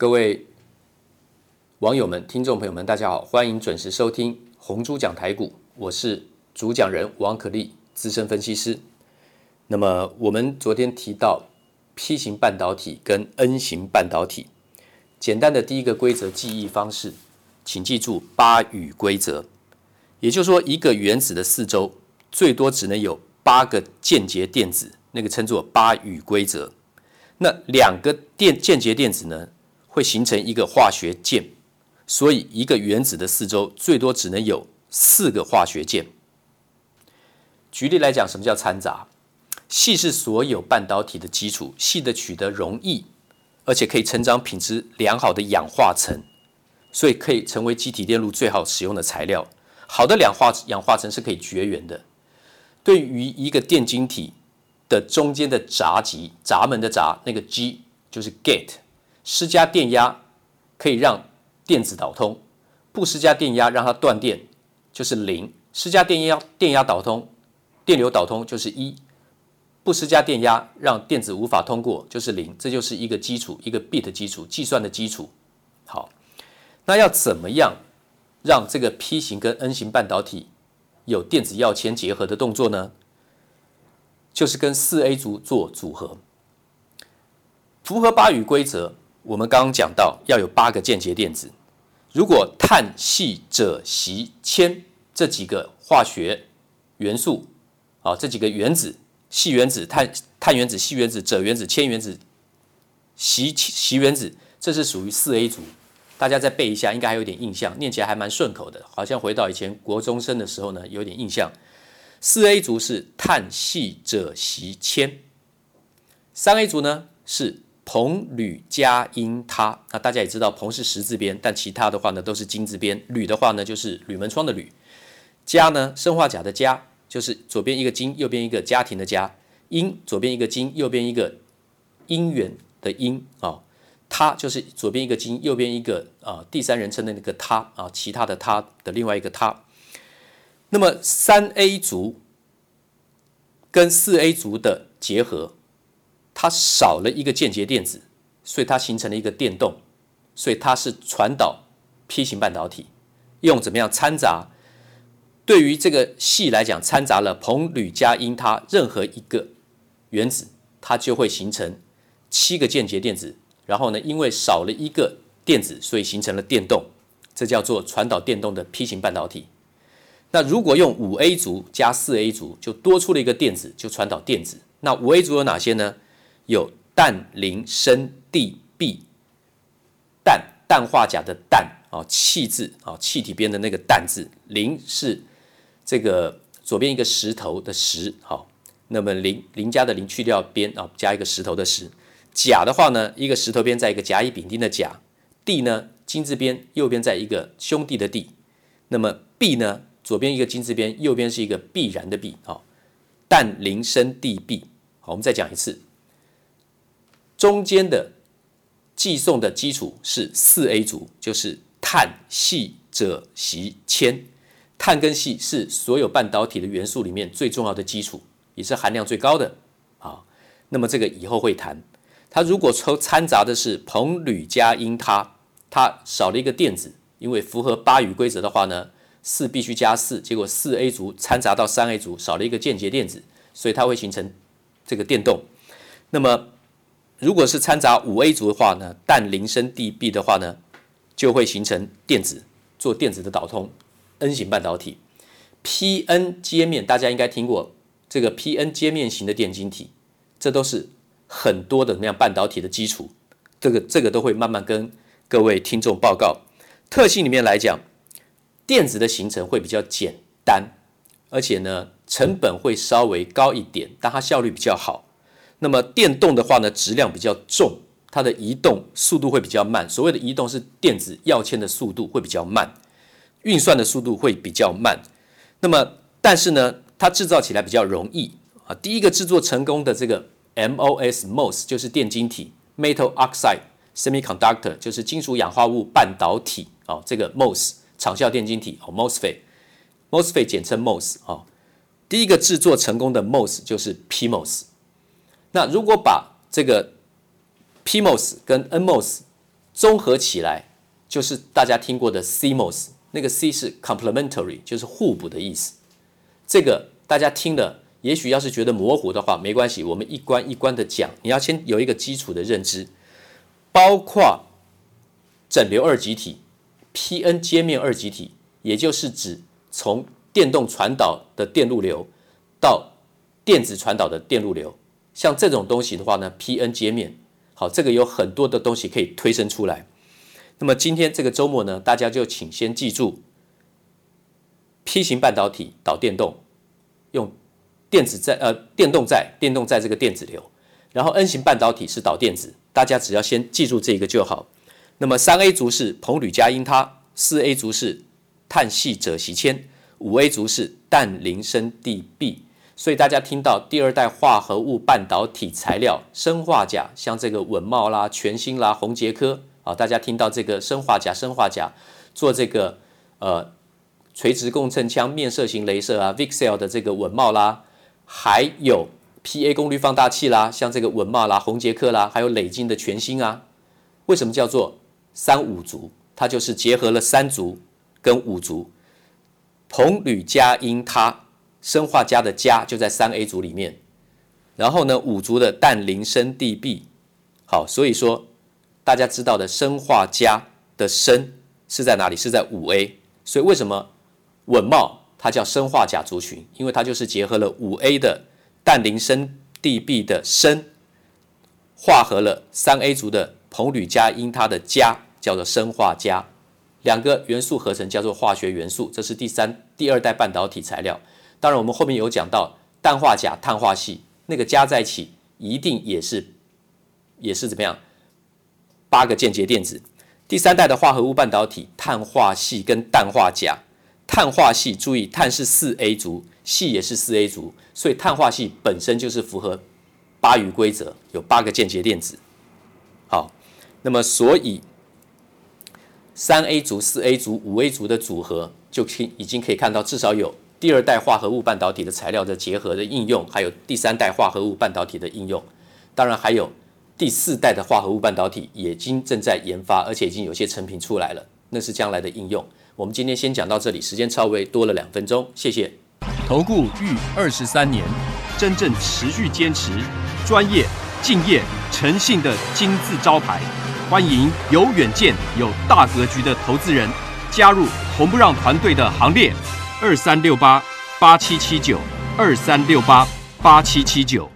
各位网友们、听众朋友们，大家好，欢迎准时收听红猪讲台股，我是主讲人王可立，资深分析师。那么我们昨天提到 P 型半导体跟 N 型半导体，简单的第一个规则记忆方式，请记住八与规则，也就是说，一个原子的四周最多只能有八个间接电子，那个称作八与规则。那两个电间接电子呢，会形成一个化学键，所以一个原子的四周最多只能有四个化学键。举例来讲，什么叫掺杂？矽是所有半导体的基础，矽的取得容易，而且可以成长品质良好的氧化层，所以可以成为积体电路最好使用的材料。好的氧化氧化层是可以绝缘的。对于一个电晶体的中间的闸极，闸门的闸，那个 G 就是 gate。施加电压可以让电子导通，不施加电压让它断电就是零。施加电压电压导通，电流导通就是一。不施加电压让电子无法通过就是零。这就是一个基础，一个 bit 基础计算的基础。好，那要怎么样让这个 P 型跟 N 型半导体有电子跃迁结合的动作呢？就是跟四 A 族做组合，符合八与规则。我们刚刚讲到要有八个间接电子，如果碳、矽、鍺、锡、铅这几个化学元素，啊，这几个原子，矽原子、碳碳原子、矽原子、鍺原子、铅原子、锡锡原子，这是属于四 A 族，大家再背一下，应该还有点印象，念起来还蛮顺口的，好像回到以前国中生的时候呢，有点印象。四 A 族是碳、矽、鍺、锡、铅，三 A 族呢是。硼、铝、镓、銦、钛，那大家也知道，硼是十字边，但其他的话呢都是金字边。铝的话呢就是铝门窗的铝，镓呢生化镓的镓，就是左边一个金，右边一个家庭的家。銦左边一个金，右边一个姻缘的姻啊。钛就是左边一个金，右边一个啊第三人称的那个他啊，其他的他的另外一个他。那么三 A 族跟四 A 族的结合。它少了一个间接电子，所以它形成了一个电动，所以它是传导 P 型半导体。用怎么样掺杂？对于这个系来讲，掺杂了硼、铝、镓、銦、钛任何一个原子，它就会形成七个间接电子。然后呢，因为少了一个电子，所以形成了电动，这叫做传导电动的 P 型半导体。那如果用五 A 族加四 A 族，就多出了一个电子，就传导电子。那五 A 族有哪些呢？有氮、磷、砷、銻、銫。氮，氮化钾的氮啊，气字啊，气体边的那个氮字。磷是这个左边一个石头的石，好，那么磷磷加的磷去掉边啊，加一个石头的石。钾的话呢，一个石头边在一个甲乙丙丁的甲。地呢，金字边右边在一个兄弟的弟。那么銫呢，左边一个金字边，右边是一个必然的必。好，氮、磷、砷、銻、銫。好，我们再讲一次。中间的寄送的基础是四 A 族，就是碳、矽、鍺、锡、铅。碳跟系是所有半导体的元素里面最重要的基础，也是含量最高的啊。那么这个以后会谈。它如果抽掺杂的是硼、铝、镓、銦、钛，它少了一个电子，因为符合八与规则的话呢，四必须加四，结果四 A 族掺杂到三 A 族少了一个间接电子，所以它会形成这个电动。那么如果是掺杂五 A 族的话呢，氮、磷、砷、D B 的话呢，就会形成电子，做电子的导通，N 型半导体。P-N 接面大家应该听过，这个 P-N 接面型的电晶体，这都是很多的那样半导体的基础。这个这个都会慢慢跟各位听众报告。特性里面来讲，电子的形成会比较简单，而且呢成本会稍微高一点，但它效率比较好。那么电动的话呢，质量比较重，它的移动速度会比较慢。所谓的移动是电子要迁的速度会比较慢，运算的速度会比较慢。那么但是呢，它制造起来比较容易啊。第一个制作成功的这个 MOS，MOS 就是电晶体，Metal Oxide Semiconductor 就是金属氧化物半导体啊。这个 MOS 长效电晶体哦，MOSFET，MOSFET 简称 MOS 啊。第一个制作成功的 MOS 就是 PMOS。那如果把这个 PMOS 跟 NMOS 综合起来就是大家听过的 CMOS，那个 C 是 complementary，就是互补的意思。这个大家听了，也许要是觉得模糊的话，没关系，我们一关一关的讲。你要先有一个基础的认知，包括整流二极体、P-N 接面二极体，也就是指从电动传导的电路流到电子传导的电路流，像这种东西的话呢，P-N 接面，好，这个有很多的东西可以推生出来。那么今天这个周末呢，大家就请先记住，P 型半导体导电动，用电子在呃电动在电动在这个电子流，然后 N 型半导体是导电子，大家只要先记住这个就好。那么三 A 族是硼铝镓銦钛，四 A 族是碳矽锗锡铅，五 A 族是氮磷砷锑镉。所以大家听到第二代化合物半导体材料砷化镓，像这个稳懋啦、全新啦、宏捷科啊，大家听到这个砷化镓、砷化镓做这个呃垂直共振腔面射型雷射啊，Vixel 的这个稳懋啦，还有 PA 功率放大器啦，像这个稳懋啦、宏捷科啦，还有磊晶的全新啊，为什么叫做三五族？它就是结合了三族跟五族，硼铝镓銦钛。砷化镓的镓就在三 A 族里面，然后呢，五族的氮磷砷锑镉，好，所以说大家知道的砷化镓的砷是在哪里？是在五 A，所以为什么稳懋它叫砷化镓族群？因为它就是结合了五 A 的氮磷砷锑镉的砷，化合了三 A 族的硼铝镓銦钛的镓，叫做砷化镓，两个元素合成叫做化学元素，这是第三、第二代半导体材料。当然，我们后面有讲到氮化钾、碳化矽，那个加在一起一定也是也是怎么样？八个间接电子。第三代的化合物半导体，碳化矽跟氮化钾，碳化矽注意，碳是四 A 族，矽也是四 A 族，所以碳化矽本身就是符合八隅规则，有八个间接电子。好，那么所以三 A 族、四 A 族、五 A 族的组合，就可已经可以看到至少有。第二代化合物半导体的材料的结合的应用，还有第三代化合物半导体的应用，当然还有第四代的化合物半导体已经正在研发，而且已经有些成品出来了，那是将来的应用。我们今天先讲到这里，时间稍微多了两分钟，谢谢。投顾逾二十三年，真正持续坚持、专业、敬业、诚信的金字招牌，欢迎有远见、有大格局的投资人加入红不让团队的行列。二三六八八七七九，二三六八八七七九。